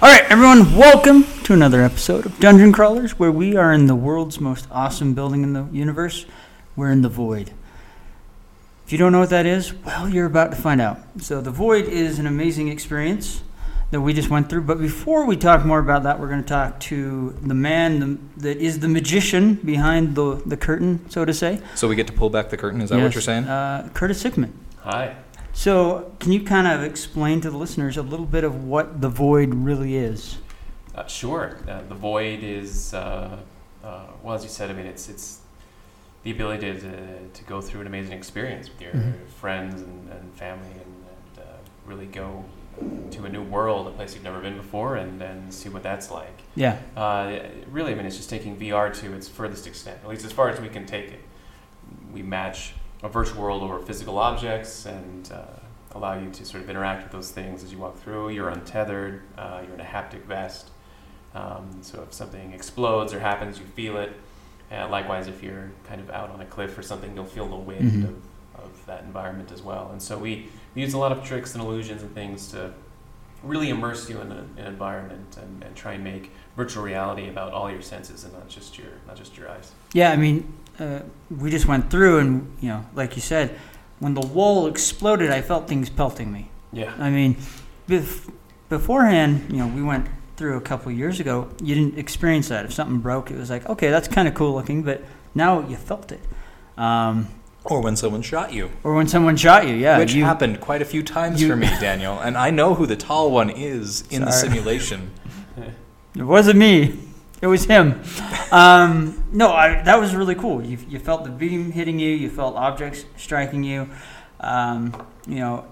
All right, everyone, welcome to another episode of Dungeon Crawlers, where we are in the world's most awesome building in the universe. We're in the Void. If you don't know what that is, well, you're about to find out. So, the Void is an amazing experience that we just went through. But before we talk more about that, we're going to talk to the man the, that is the magician behind the, the curtain, so to say. So we get to pull back the curtain. Is that what you're saying? Uh, Curtis Hickman. Hi. So, can you kind of explain to the listeners a little bit of what the Void really is? Uh, sure. Uh, the void is, uh, uh, well, as you said, I mean, it's it's the ability to, to, to go through an amazing experience with your Mhm. friends and, and family and, and uh, really go to a new world, a place you've never been before, and, and see what that's like. Yeah. Uh, really, I mean, it's just taking VR to its furthest extent, at least as far as we can take it. We match a virtual world over physical objects and uh, allow you to sort of interact with those things as you walk through. You're untethered, uh, you're in a haptic vest. Um, so if something explodes or happens, you feel it. Uh, likewise, if you're kind of out on a cliff or something, you'll feel the wind Mhm. of, of that environment as well. And so we, we use a lot of tricks and illusions and things to really immerse you in a, an environment and, and try and make virtual reality about all your senses and not just your not just your eyes. Yeah, I mean, uh, we just went through, and you know, like you said, when the wall exploded, I felt things pelting me. Yeah. I mean, bef- beforehand, you know, we went through a couple years ago. You didn't experience that. If something broke, it was like, okay, that's kind of cool looking, but now you felt it. Um, or when someone shot you, or when someone shot you, yeah, which you, happened quite a few times you- for me, Daniel. And I know who the tall one is in the simulation. It wasn't me. It was him. Um, no, I, that was really cool. You, you felt the beam hitting you. You felt objects striking you. Um, you know,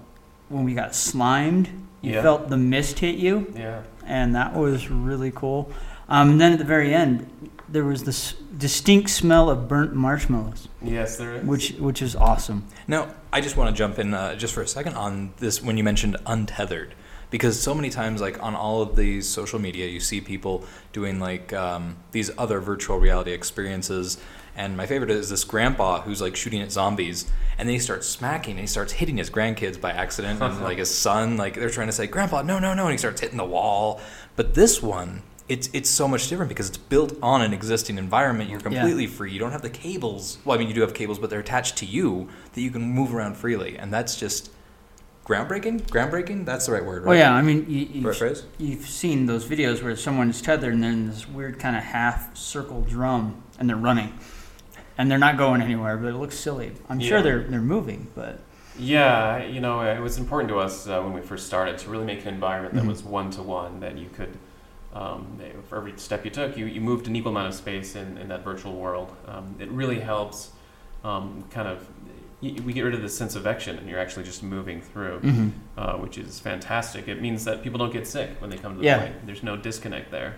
when we got slimed, you Yeah. felt the mist hit you, Yeah. and that was really cool. Um, and then at the very end, there was this distinct smell of burnt marshmallows, Yes, there is. which which is awesome. Now, I just want to jump in uh, just for a second on this when you mentioned untethered. Because so many times, like on all of these social media, you see people doing like um, these other virtual reality experiences. And my favorite is this grandpa who's like shooting at zombies, and then he starts smacking, and he starts hitting his grandkids by accident, and like his son, like they're trying to say, "Grandpa, no, no, no," and he starts hitting the wall. But this one, it's it's so much different because it's built on an existing environment. You're Yeah. completely free. You don't have the cables. Well, I mean, you do have cables, but they're attached to you that you can move around freely, and that's just groundbreaking. Groundbreaking. That's the right word, right? Well, yeah, I mean, you, you've, phrase. you've seen those videos where someone's tethered and they're in this weird kind of half circle drum and they're running. And they're not going anywhere, but it looks silly. I'm sure they're they're moving, but Yeah, you know, it was important to us uh, when we first started to really make an environment that Mhm. was one to one, that you could, um, for every step you took, you, you moved an equal amount of space in, in that virtual world. Um, it really helps um, kind of, y- we get rid of the sense of action and you're actually just moving through, Mm-hmm. uh, which is fantastic. It means that people don't get sick when they come to the Yeah. point. There's no disconnect there.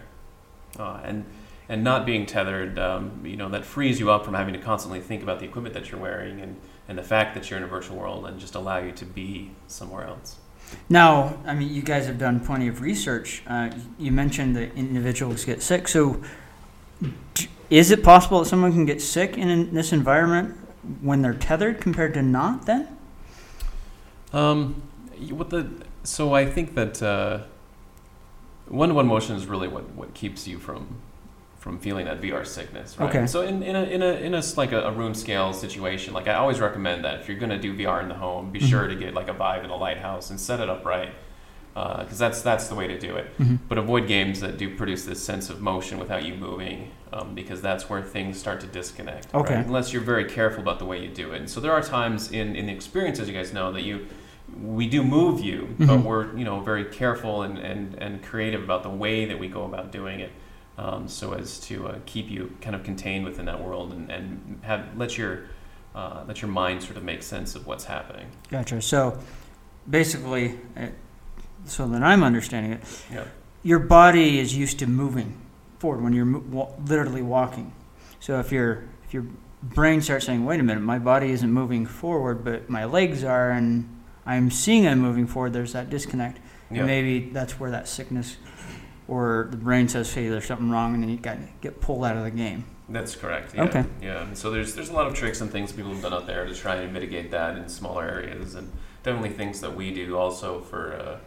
Uh, and and not being tethered, um, you know, that frees you up from having to constantly think about the equipment that you're wearing and, and the fact that you're in a virtual world and just allow you to be somewhere else. Now, I mean, you guys have done plenty of research. Uh, you mentioned that individuals get sick. So, is it possible that someone can get sick in this environment when they're tethered compared to not? Then, Um, what the so I think that uh, one to one motion is really what, what keeps you from from feeling that VR sickness, right? Okay. So in, in a in a in a like a, a room scale situation, like I always recommend that if you're going to do VR in the home, be Mhm. sure to get like a Vive and a Lighthouse and set it up right, because that's that's the way to do it. Mhm. But avoid games that do produce this sense of motion without you moving, um, because that's where things start to disconnect. Okay. Right? Unless you're very careful about the way you do it. And so there are times in in the experience, as you guys know, that you we do move you, but Mhm. we're you know very careful and, and, and creative about the way that we go about doing it, um, so as to uh, keep you kind of contained within that world and, and have let your uh, let your mind sort of make sense of what's happening. Gotcha. So basically, uh, so that I'm understanding it, Yeah. your body is used to moving forward when you're mo- literally walking. So if your if your brain starts saying, "Wait a minute, my body isn't moving forward, but my legs are," and I'm seeing I'm moving forward, there's that disconnect. Yeah. And maybe that's where that sickness or the brain says, "Hey, there's something wrong," and then you got to get pulled out of the game. That's correct. Yeah. Okay. Yeah. And so there's there's a lot of tricks and things people have done out there to try and mitigate that in smaller areas, and definitely things that we do also for uh, uh,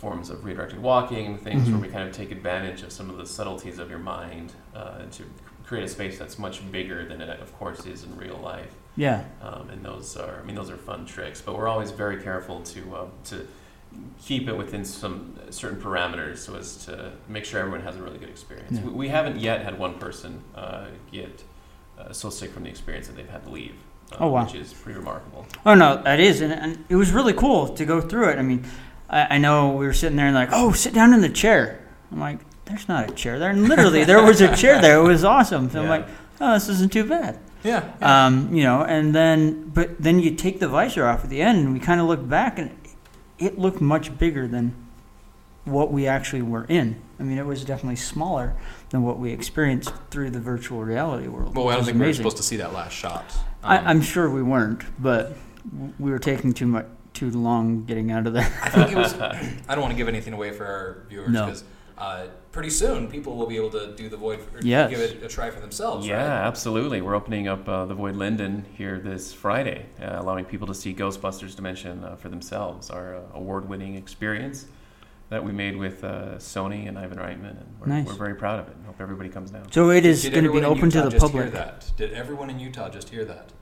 forms of redirected walking and things Mhm. where we kind of take advantage of some of the subtleties of your mind uh, to create a space that's much bigger than it, of course, is in real life. Yeah. Um, and those are, I mean, those are fun tricks, but we're always very careful to uh, to keep it within some certain parameters so as to make sure everyone has a really good experience. Yeah. We, we haven't yet had one person uh, get uh, so sick from the experience that they've had to leave, uh, Oh, wow. which is pretty remarkable. Oh no, that is, and, and it was really cool to go through it. I mean, I, I know we were sitting there and like, oh, sit down in the chair. I'm like, there's not a chair there, and literally there was a chair there. It was awesome. So I'm like, oh, this isn't too bad. Yeah. Um, you know, and then but then you take the visor off at the end, and we kind of look back, and it looked much bigger than what we actually were in. I mean, it was definitely smaller than what we experienced through the virtual reality world. well, I don't think we were amazing. supposed to see that last shot. I, Um, I'm sure we weren't, but we were taking too much too long getting out of there. I think it was. I don't want to give anything away for our viewers No. because uh, pretty soon people will be able to do the void. Or Yes. Give it a try for themselves. Yeah, Right? absolutely. We're opening up uh, the Void Lindon here this Friday, uh, allowing people to see Ghostbusters Dimension uh, for themselves. Our uh, award-winning experience that we made with uh, Sony and Ivan Reitman, and we're, Nice. we're very proud of it. and Hope everybody comes down. So it is going to be open to Utah the just public. Hear that? Did everyone in Utah just hear that?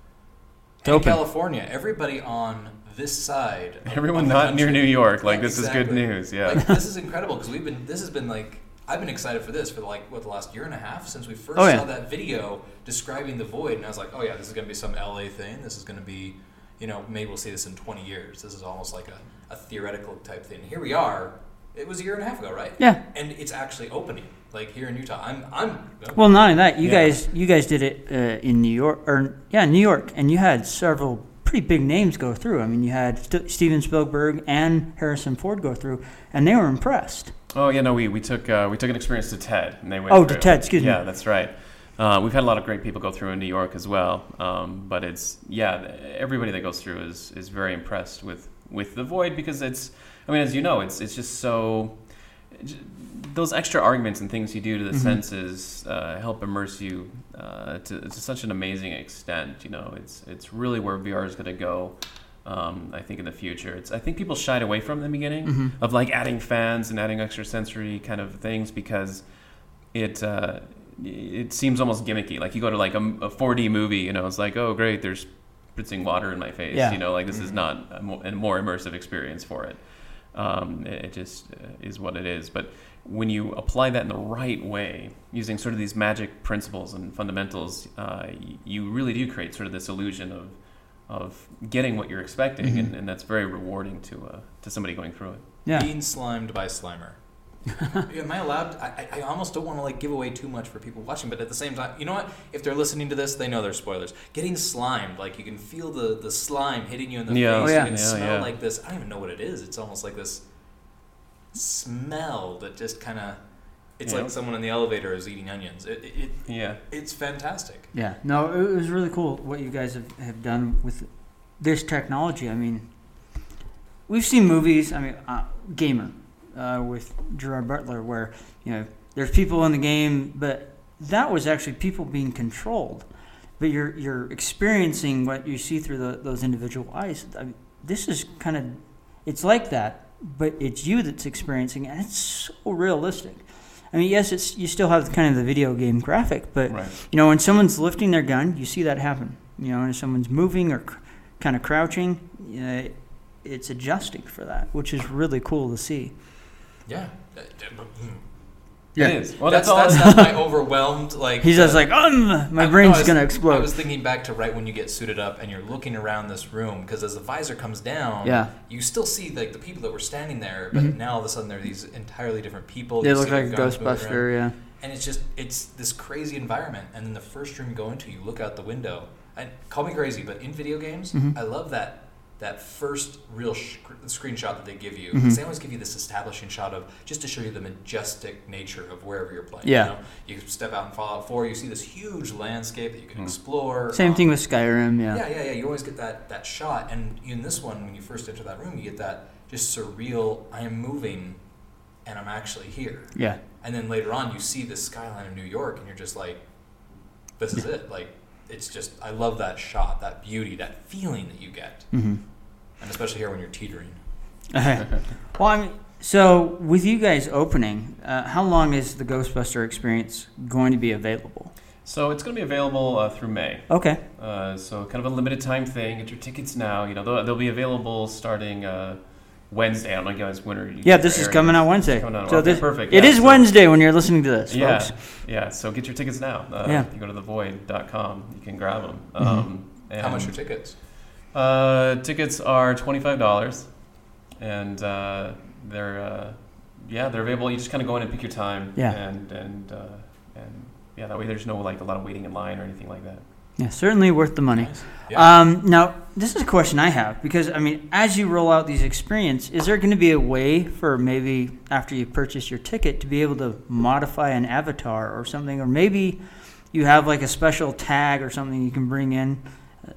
It's in open. California, everybody on this side. of- Everyone of the not near New York, like Yeah, this is good news. Yeah. Like this is incredible because we've been. This has been like I've been excited for this for like what the last year and a half since we first Oh, yeah. saw that video describing the void, and I was like, oh yeah, this is gonna be some LA thing. This is gonna be, you know, maybe we'll see this in 20 years. This is almost like a, a theoretical type thing. Here we are. It was a year and a half ago, right? Yeah. And it's actually opening, like here in Utah. I'm, I'm. Well, not only that, you Yeah. guys you guys did it uh, in New York, or yeah, New York, and you had several pretty big names go through. I mean, you had St- Steven Spielberg and Harrison Ford go through, and they were impressed. Oh yeah, no, we, we took uh, we took an experience to TED, and they went. Oh, to. TED, excuse me. Yeah, that's right. Uh, we've had a lot of great people go through in New York as well, um, but it's yeah, everybody that goes through is is very impressed with with the void because it's. I mean, as you know, it's it's just so. Those extra arguments and things you do to the Mhm. senses uh, help immerse you uh, to, to such an amazing extent. You know, it's it's really where VR is going to go. Um, I think in the future, it's I think people shied away from the beginning Mhm. of like adding fans and adding extra sensory kind of things because it uh, it seems almost gimmicky. Like you go to like a, a 4D movie, you know, it's like oh great, there's spritzing water in my face. Yeah. You know, like this is not a more, a more immersive experience for it. Um, it, it just uh, is what it is. But when you apply that in the right way, using sort of these magic principles and fundamentals, uh, you really do create sort of this illusion of of getting what you're expecting, Mhm. and, and that's very rewarding to uh, to somebody going through it. Yeah. Being slimed by Slimer. Am I allowed? I, I I almost don't want to like give away too much for people watching, but at the same time, you know what? If they're listening to this, they know they're spoilers. Getting slimed, like you can feel the the slime hitting you in the Yeah. face. Oh, yeah. You can Yeah, smell yeah. like this. I don't even know what it is. It's almost like this smell that just kind of. It's Yeah. like someone in the elevator is eating onions. It, it, Yeah. it's fantastic. Yeah, no, it was really cool what you guys have, have done with this technology. I mean, we've seen movies. I mean, uh, Gamer uh, with Gerard Butler, where you know there's people in the game, but that was actually people being controlled. But you're you're experiencing what you see through the, those individual eyes. I mean, this is kind of it's like that, but it's you that's experiencing, it, and it's so realistic. I mean, yes, it's you still have kind of the video game graphic, but Right. you know, when someone's lifting their gun, you see that happen. You know, and if someone's moving or cr- kind of crouching, uh, it's adjusting for that, which is really cool to see. Yeah. Yeah. It is. Well, that's, that's, all. that's, that's my overwhelmed like. He's just uh, like, um, my I- brain's no, was- gonna explode. I was thinking back to right when you get suited up and you're looking around this room because as the visor comes down, Yeah. you still see like the people that were standing there, but Mhm. now all of a sudden they're these entirely different people. they You look see their like a moving around. Ghostbuster, yeah. and it's just it's this crazy environment. And then the first room you go into, you look out the window. And call me crazy, but in video games, Mhm. I love that that first real sh- screenshot that they give you. Mhm. 'Cause They always give you this establishing shot of just to show you the majestic nature of wherever you're playing. Yeah. You, know? you step out in Fallout 4, you see this huge landscape that you can explore. Same Um, thing with Skyrim, yeah. yeah, yeah, yeah. You always get that that shot, and in this one, when you first enter that room, you get that just surreal. I am moving, and I'm actually here. Yeah. And then later on, you see the skyline of New York, and you're just like, "This is it." Like, it's just I love that shot, that beauty, that feeling that you get, hmm and especially here when you're teetering. well, I mean, so with you guys opening, uh, how long is the Ghostbuster experience going to be available? So it's going to be available uh, through May. Okay. Uh, so kind of a limited time thing. Get your tickets now. You know they'll, they'll be available starting uh, Wednesday. I don't know, guys. When are you? Yeah, this is airing coming this? out Wednesday. It's coming out. So okay, this, perfect. It yeah, is so- Wednesday when you're listening to this, Yeah, folks. yeah. So get your tickets now. Uh, Yeah. Mm-hmm. If you go to thevoid.com, you can grab them. Um, How much are tickets? Uh, tickets are twenty five dollars, and uh, they're uh, yeah they're available. You just kind of go in and pick your time. Yeah. And and uh, and yeah, that way there's no like a lot of waiting in line or anything like that. Yeah, certainly worth the money. Nice. Yeah. Um, now, this is a question I have because I mean, as you roll out these experience, is there going to be a way for maybe after you purchase your ticket to be able to modify an avatar or something, or maybe you have like a special tag or something you can bring in uh,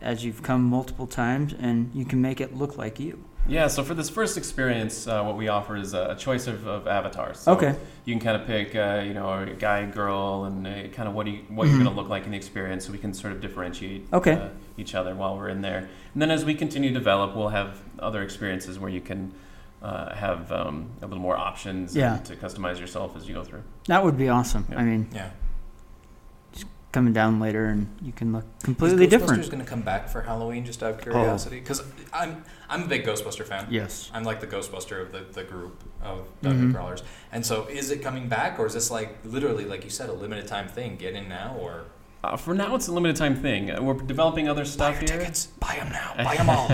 as you've come multiple times, and you can make it look like you. Yeah, so for this first experience, uh, what we offer is a, a choice of, of avatars. So Okay. You can kind of pick, uh, you know, a guy, girl, and uh, kind of what, you, what you're Mhm. going to look like in the experience, so we can sort of differentiate Okay. Each other while we're in there. And then as we continue to develop, we'll have other experiences where you can uh, have um, a little more options Yeah. to customize yourself as you go through. That would be awesome. Yeah. I mean, yeah. Just coming down later and you can look completely Ghostbusters different. Oh. going to come back for Halloween? Just out of curiosity, because I'm I'm a big Ghostbuster fan. Yes. I'm like the Ghostbuster of the, the group of Dungeon Mhm. Crawlers. And so, is it coming back, or is this like literally, like you said, a limited time thing? Get in now, or Uh, for now, it's a limited time thing. Uh, We're developing other buy stuff your here. tickets, buy them now, buy them all.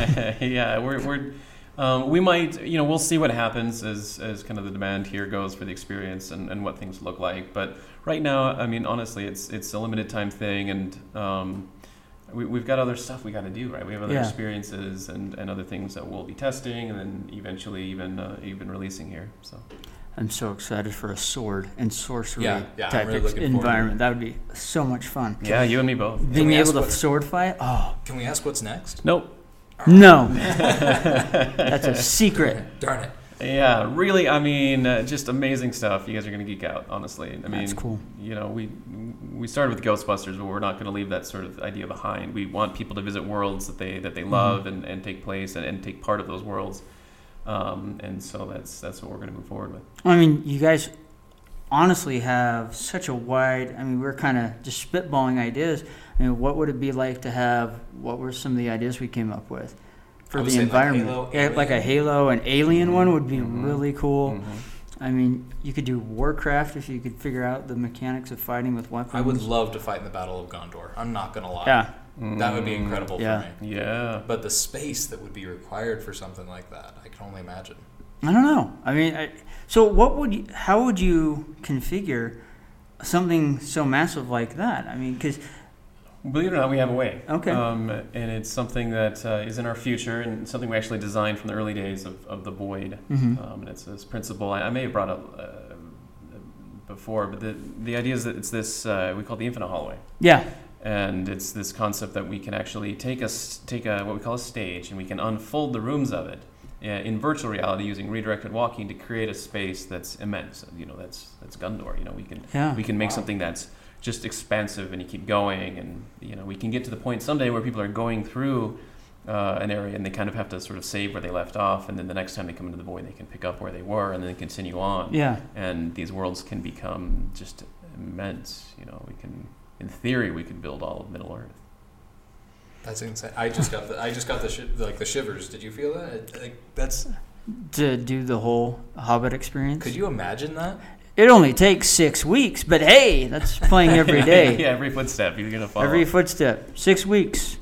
yeah, we're, we're um, we might you know we'll see what happens as as kind of the demand here goes for the experience and, and what things look like. But right now, I mean, honestly, it's it's a limited time thing, and um, we, we've got other stuff we got to do, right? We have other Yeah. experiences and, and other things that we'll be testing, and then eventually even uh, even releasing here. So I'm so excited for a sword and sorcery Yeah, yeah, type really ex- looking forward to environment. That would be so much fun. yeah, you and me both. Being we able to what- sword fight? Oh, Can we ask what's next? Nope. no. That's a secret. Darn it. Yeah, really. I mean, uh, just amazing stuff. You guys are gonna geek out, honestly. I mean, That's cool. You know, we we started with Ghostbusters, but we're not gonna leave that sort of idea behind. We want people to visit worlds that they that they love and, and take place and, and take part of those worlds. Um, and so that's that's what we're gonna move forward with. I mean, you guys honestly have such a wide. I mean, we're kind of just spitballing ideas. I mean, what would it be like to have? What were some of the ideas we came up with for the say like environment? Halo, like a Halo, an alien one would be Mhm. really cool. Mhm. I mean, you could do Warcraft if you could figure out the mechanics of fighting with weapons. I would love to fight in the Battle of Gondor. I'm not gonna lie. Yeah, That would be Mm, incredible Yeah. for me. Yeah. But the space that would be required for something like that, I can only imagine. I don't know. I mean, I, so what would you? How would you configure something so massive like that? I mean, because Believe it or not, we have a way. Okay. Um, and it's something that uh, is in our future and something we actually designed from the early days of, of the Void. Mhm. Um, and it's this principle. I, I may have brought up uh, before, but the the idea is that it's this uh, we call it the infinite hallway. yeah, and it's this concept that we can actually take a take a what we call a stage and we can unfold the rooms of it uh, in virtual reality using redirected walking to create a space that's immense you know that's that's Gondor you know we can yeah. we can make something that's just expansive and you keep going and you know we can get to the point someday where people are going through uh, an area and they kind of have to sort of save where they left off, and then the next time they come into the void, they can pick up where they were and then continue on. Yeah. And these worlds can become just immense. You know, we can, in theory, we could build all of Middle Earth. That's insane. I just got the I just got the shi like the shivers. Did you feel that? Like that's. To do the whole Hobbit experience. Could you imagine that? It only takes six weeks, but hey, that's playing every day. yeah, every footstep you're gonna follow. Every footstep. Six weeks.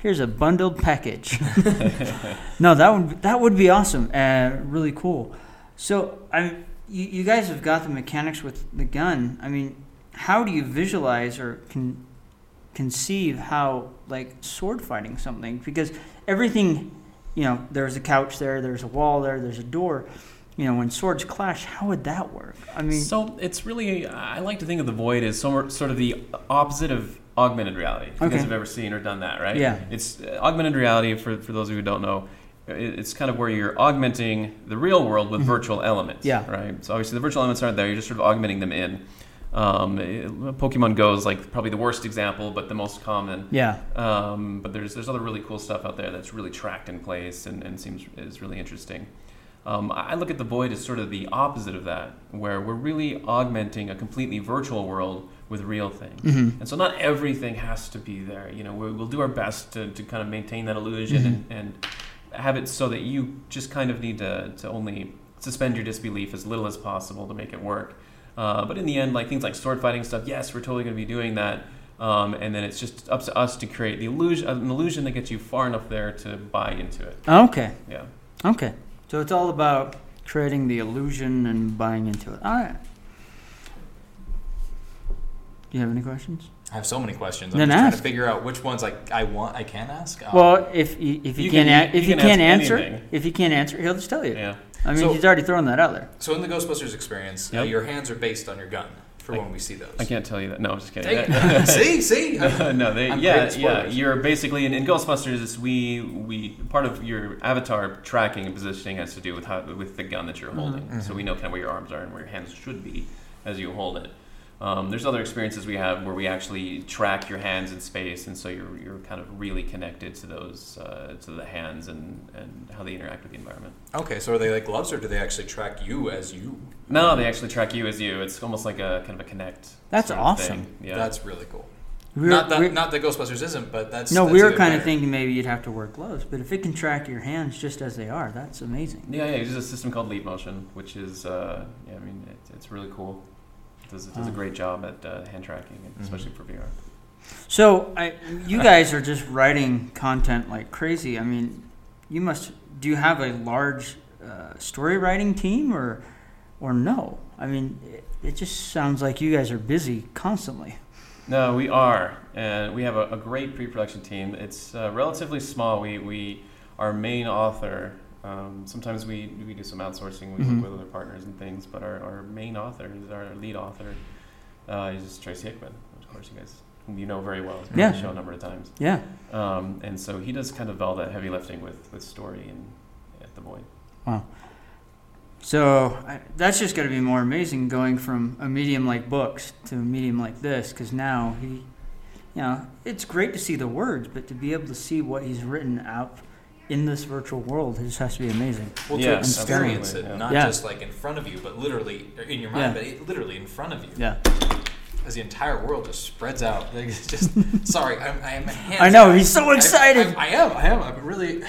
Here's a bundled package. no, that would that would be awesome. Uh, really cool. So I, you, you guys have got the mechanics with the gun. I mean, how do you visualize or can conceive how like sword fighting something? Because everything, you know, there's a couch there, there's a wall there, there's a door. You know, when swords clash, how would that work? I mean, So it's really, I like to think of the void as somewhat, sort of the opposite of augmented reality. If you guys have ever seen or done that, right? Yeah. It's uh, augmented reality, for, for those of you who don't know, it's kind of where you're augmenting the real world with virtual elements. Mm-hmm. Yeah. Right? So obviously the virtual elements aren't there, you're just sort of augmenting them in. Um, Pokemon Go is like probably the worst example, but the most common. yeah, Um, but there's there's other really cool stuff out there that's really tracked in place and, and seems is really interesting. Um, I look at the void as sort of the opposite of that, where we're really augmenting a completely virtual world with real things. And so not everything has to be there. You know, we- we'll do our best to, to kind of maintain that illusion and, and have it so that you just kind of need to, to only suspend your disbelief as little as possible to make it work. Uh, but in the end, like things like sword fighting stuff, yes, we're totally going to be doing that. Um, and then it's just up to us to create the illusion, an illusion that gets you far enough there to buy into it. okay. Yeah. Okay. So it's all about creating the illusion and buying into it. All right. Do you have any questions? I have so many questions. I'm Then just trying to figure out which ones like I want. I can ask. Um, Well, if you, if you, You can't, can- a- if you, can can't ask answer, anything. if you can't answer, he'll just tell you. Yeah. I mean, So- he's already thrown that out there. so in the Ghostbusters experience, uh, your hands are based on your gun for I- when we see those. I can't tell you that. No, I'm just kidding. See, see. no, they, I'm yeah, yeah. You're basically in, in Ghostbusters. We we part of your avatar tracking and positioning has to do with how with the gun that you're holding. So we know kind of where your arms are and where your hands should be as you hold it. Um, there's other experiences we have where we actually track your hands in space, and so you're you're kind of really connected to those uh, to the hands and and how they interact with the environment. Okay, so are they like gloves, or do they actually track you as you? No, they actually track you as you. It's almost like a kind of a Kinect. That's sort of awesome. thing. Yeah. That's really cool. We're, not that we're- not that Ghostbusters isn't, but that's no, that's we were even kind of thinking maybe you'd have to wear gloves, but if it can track your hands just as they are, that's amazing. Yeah, yeah. It uses a system called Leap Motion, which is, uh, yeah, I mean, it, it's really cool. Does, does a Oh. great job at uh, hand tracking, and especially for VR. So, I, you guys are just writing content like crazy. I mean, you must. Do you have a large uh, story writing team, or, or no? I mean, it, it just sounds like you guys are busy constantly. No, we are, and we have a, a great pre-production team. It's uh, relatively small. We, we our main author. Um, sometimes we, we do some outsourcing. We Mhm. work with other partners and things, but our, our main author is our lead author. Uh, is Tracy Hickman, of course, you guys whom you know very well. He's been on the Yeah. show a number of times. Yeah. Um, and so he does kind of all that heavy lifting with, with story and at the Void. Wow. So I, that's just going to be more amazing going from a medium like books to a medium like this, because now he, you know, it's great to see the words, but to be able to see what he's written out in this virtual world, it just has to be amazing. Well, Yeah, to experience absolutely, it, yeah. not Yeah. just like in front of you, but literally in your mind, Yeah. but it, literally in front of you. Yeah. As the entire world just spreads out. Like, it's just sorry, I'm, I am. Hands I know, down. he's so excited. I, I am. I am. I'm really.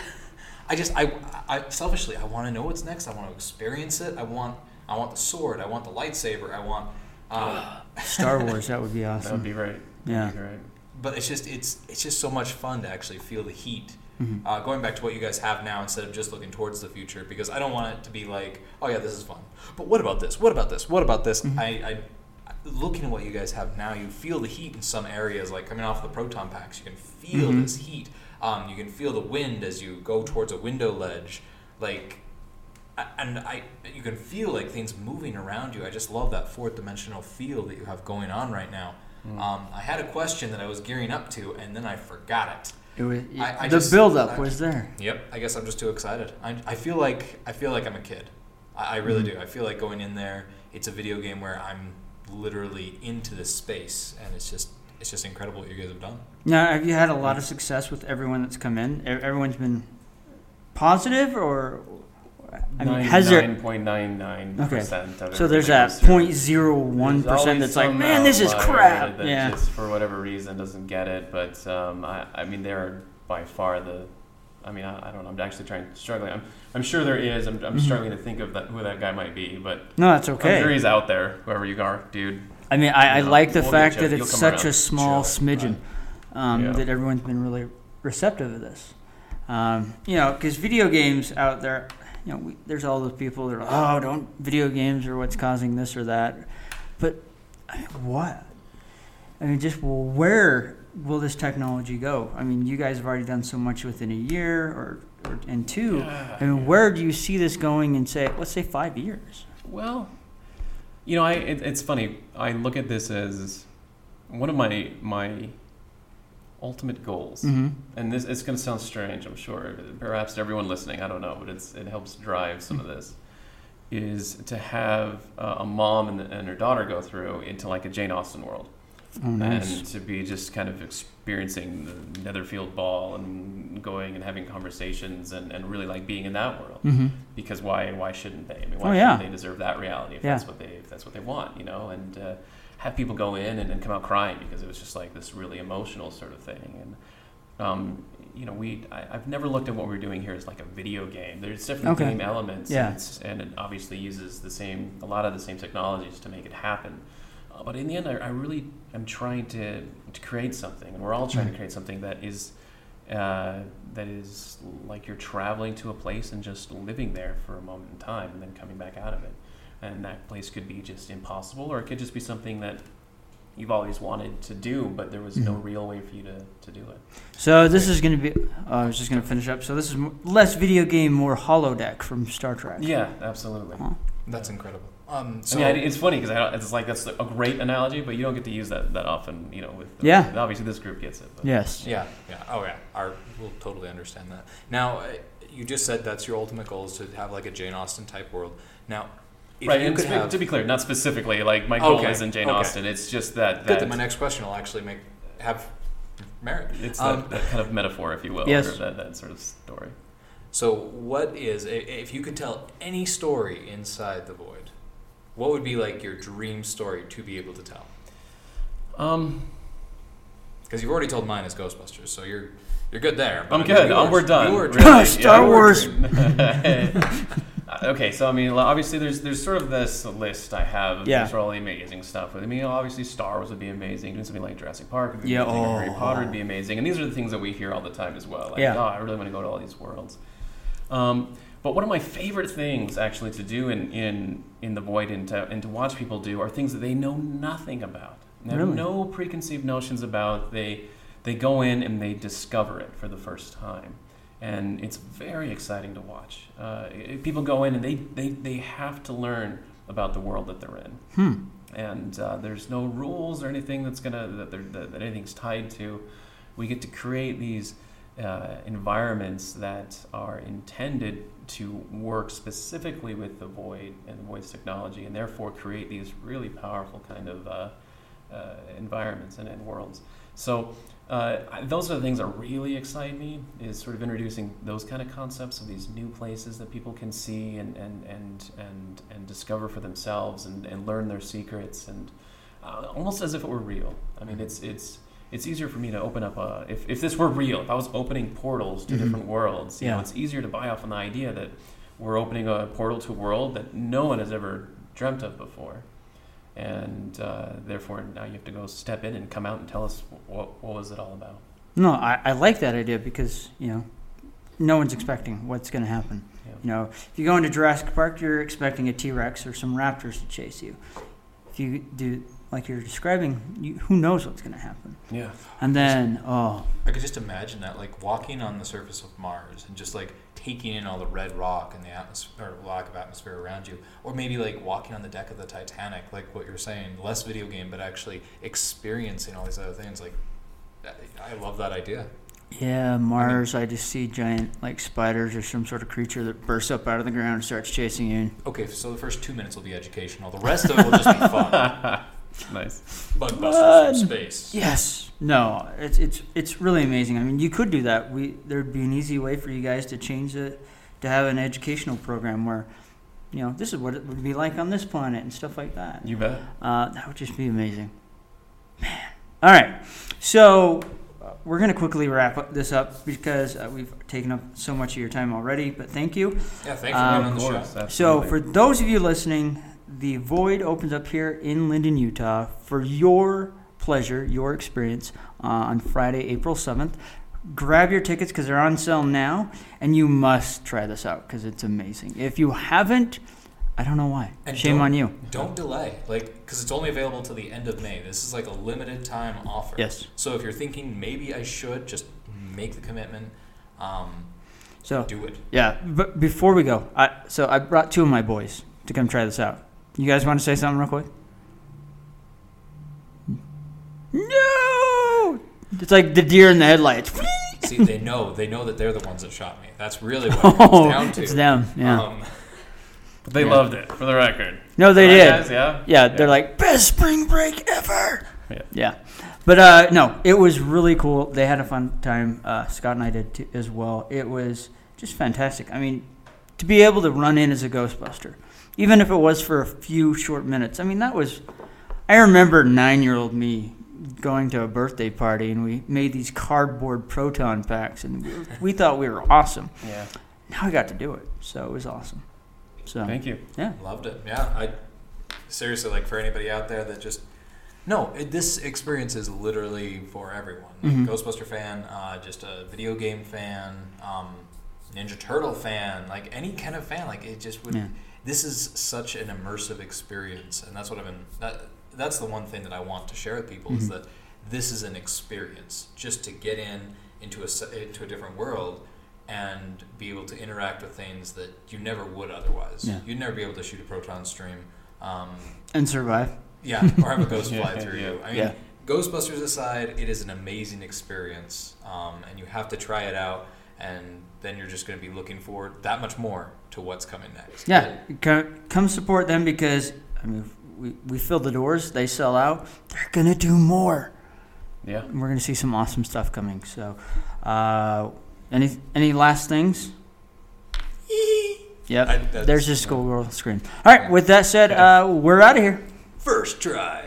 I just. I. I selfishly. I want to know what's next. I want to experience it. I want. I want the sword. I want the lightsaber. I want. Um, Star Wars, that would be awesome. That would be right. Yeah. Be right. but it's just. It's. It's just so much fun to actually feel the heat. Mm-hmm. Uh, going back to what you guys have now instead of just looking towards the future, because I don't want it to be like, oh yeah, this is fun. But what about this? What about this? What about this? Mm-hmm. I, I looking at what you guys have now, you feel the heat in some areas, like coming off the proton packs. You can feel Mhm. this heat. Um, you can feel the wind as you go towards a window ledge, like, and I you can feel like things moving around you. I just love that fourth dimensional feel that you have going on right now. Mm. Um, I had a question that I was gearing up to, and then I forgot it. It was, I- I the just- build-up I- was there. Yep. I guess I'm just too excited. I, I feel like I feel like I'm a kid. I, I really Mm-hmm. do. I feel like going in there. It's a video game where I'm literally into this space, and it's just it's just incredible what you guys have done. Now, have you had a lot of success with everyone that's come in? E- Everyone's been positive, or I mean, has there? Nine point nine nine percent of So there's that goes through. point zero one There's percent that's like, man, this is crap. That Yeah. just for whatever reason doesn't get it. But um, I, I mean, they're by far the. I mean, I, I don't know. I'm actually trying, struggling. I'm, I'm sure there is. I'm, I'm Mhm. struggling to think of that who that guy might be. But No, that's okay. I'm okay. sure he's out there, whoever you are, dude. I mean, I, I Yeah, like the we'll fact that it's such around. a small smidgen um, Yeah. that everyone's been really receptive of this. Um, you know, because video games out there, you know, we, there's all those people that are, oh, don't video games are what's causing this or that. But I mean, what? I mean, just well, where will this technology go? I mean, you guys have already done so much within a year or, or and two. I mean, where do you see this going in say, let's say, five years? Well, you know, I it, it's funny. I look at this as one of my my ultimate goals. Mm-hmm. And this it's going to sound strange, I'm sure. Perhaps to everyone listening, I don't know, but it's it helps drive some of this. Is to have uh, a mom and, and her daughter go through into like a Jane Austen world, Oh, nice. and to be just kind of experiencing the Netherfield Ball and going and having conversations and, and really like being in that world. Mm-hmm. Because why why shouldn't they? I mean, why Oh, yeah. shouldn't they deserve that reality if Yeah. that's what they if that's what they want, you know? And uh, have people go in and, and come out crying because it was just like this really emotional sort of thing. And um, you know, we I, I've never looked at what we're doing here as like a video game. There's different Okay. game elements, Yeah. and, it's, and it obviously uses the same a lot of the same technologies to make it happen. Uh, but in the end, I, I really am trying to to create something, and we're all trying to create something that is uh, that is like you're traveling to a place and just living there for a moment in time and then coming back out of it. And that place could be just impossible, or it could just be something that you've always wanted to do, but there was no Mhm. real way for you to, to do it. So this is going to be. Uh, I was just going to finish up. So this is m- less video game, more holodeck from Star Trek. Yeah, absolutely. Huh. That's incredible. Um, so mean, I- it's funny because it's like that's a great analogy, but you don't get to use that that often. You know, with Yeah. Obviously, this group gets it. But Yes. yeah, yeah, oh yeah, our we'll totally understand that. Now, uh, you just said that's your ultimate goal is to have like a Jane Austen type world. Now, if right, you and could to, have, to be clear, not specifically like my goal Okay, isn't Jane okay. Austen. It's just that good that that my next question will actually make have merit. it's Um, that, that kind of metaphor, if you will, Yes. or that, that sort of story. So, what is if you could tell any story inside the void? What would be like your dream story to be able to tell? Um, Because you've already told mine as Ghostbusters, so you're you're good there. I'm but good. yours- Um, we're done. yours- Really. Star Wars. okay, so I mean, obviously, there's there's sort of this list I have. Yeah. These are all the amazing stuff. I mean, obviously, Star Wars would be amazing. Doing something like Jurassic Park would be Yeah, amazing. or Harry oh. Potter would be amazing. And these are the things that we hear all the time as well. Like, Yeah. oh, I really want to go to all these worlds. Um, but one of my favorite things actually to do in, in, in the void and to, and to watch people do are things that they know nothing about. They have Really? no preconceived notions about. They they go in and they discover it for the first time, and it's very exciting to watch. Uh, i- people go in and they, they, they have to learn about the world that they're in, Hmm. and uh, there's no rules or anything that's gonna that, that, that anything's tied to. We get to create these uh, environments that are intended to work specifically with the void and the void's technology, and therefore create these really powerful kind of uh, uh, environments and, and worlds. So uh, those are the things that really excite me is sort of introducing those kind of concepts of these new places that people can see and, and, and, and, and discover for themselves and, and learn their secrets and uh, almost as if it were real. I mean, it's, it's, it's easier for me to open up a, if, if this were real, if I was opening portals to Mhm. different worlds, you know, Yeah. it's easier to buy off on the idea that we're opening a portal to a world that no one has ever dreamt of before and uh, therefore now you have to go step in and come out and tell us what, what was it all about. No, I, I like that idea because you know, no one's expecting what's going to happen. Yeah. You know, if you go into Jurassic Park, you're expecting a T Rex or some raptors to chase you. If you do like you're describing, you, who knows what's going to happen? Yeah. And then, oh, I could just imagine that, like walking on the surface of Mars and just like taking in all the red rock and the atmosphere, or lack of atmosphere around you, or maybe like walking on the deck of the Titanic, like what you're saying, less video game, but actually experiencing all these other things. Like, I- I love that idea. yeah, Mars. I just see giant like spiders or some sort of creature that bursts up out of the ground and starts chasing you. Okay, so the first two minutes will be educational. The rest of it will just be fun. Nice. Bugbusters from space. Yes. No, it's it's it's really amazing. I mean, you could do that. We there'd be an easy way for you guys to change it to have an educational program where, you know, this is what it would be like on this planet and stuff like that. You bet. Uh, that would just be amazing. Man. All right. So uh, we're going to quickly wrap this up because uh, we've taken up so much of your time already, but thank you. Yeah, thanks for Um, being on the show. course. So for those of you listening, the Void opens up here in Lindon, Utah for your pleasure, your experience uh, on Friday, April 7th. Grab your tickets because they're on sale now, and you must try this out because it's amazing. If you haven't, I don't know why. And Shame on you. Don't delay, like, because it's only available till the end of May. This is like a limited time offer. Yes. So if you're thinking maybe I should just make the commitment, um, So do it. Yeah, but before we go, I so I brought two of my boys to come try this out. You guys want to say something real quick? No! It's like the deer in the headlights. See, they know they know that they're the ones that shot me. That's really what it comes Oh, down to. it's them. Yeah. Um, But they Yeah. loved it, for the record. no, they Right, did. guys? Yeah. Yeah, they're like best spring break ever. Yeah. Yeah, but uh, no, it was really cool. They had a fun time. Uh, Scott and I did too, as well. It was just fantastic. I mean, to be able to run in as a Ghostbuster, even if it was for a few short minutes. I mean, that was. I remember nine-year-old me going to a birthday party and we made these cardboard proton packs and we, we thought we were awesome. Yeah. Now I got to do it, so it was awesome. So Thank you. yeah, Loved it. Yeah, I seriously like for anybody out there that just no, it, this experience is literally for everyone. Like, Mhm. Ghostbuster fan, uh, just a video game fan, um, Ninja Turtle fan, like any kind of fan. Like it just would. Yeah. This is such an immersive experience, and that's what I've been. That, that's the one thing that I want to share with people is Mhm. that this is an experience just to get in into a into a different world and be able to interact with things that you never would otherwise. Yeah. You'd never be able to shoot a proton stream. Um, and survive. yeah, or have a ghost fly Yeah, through yeah. you. I mean, Yeah. Ghostbusters aside, it is an amazing experience, um, and you have to try it out, and then you're just going to be looking forward that much more to what's coming next. Yeah, come support them because I mean, we we fill the doors, they sell out. They're gonna do more. Yeah. And we're gonna see some awesome stuff coming. So, uh, any any last things? Yep. I- There's your schoolgirl scream. All right. With that said, uh, we're out of here. First try.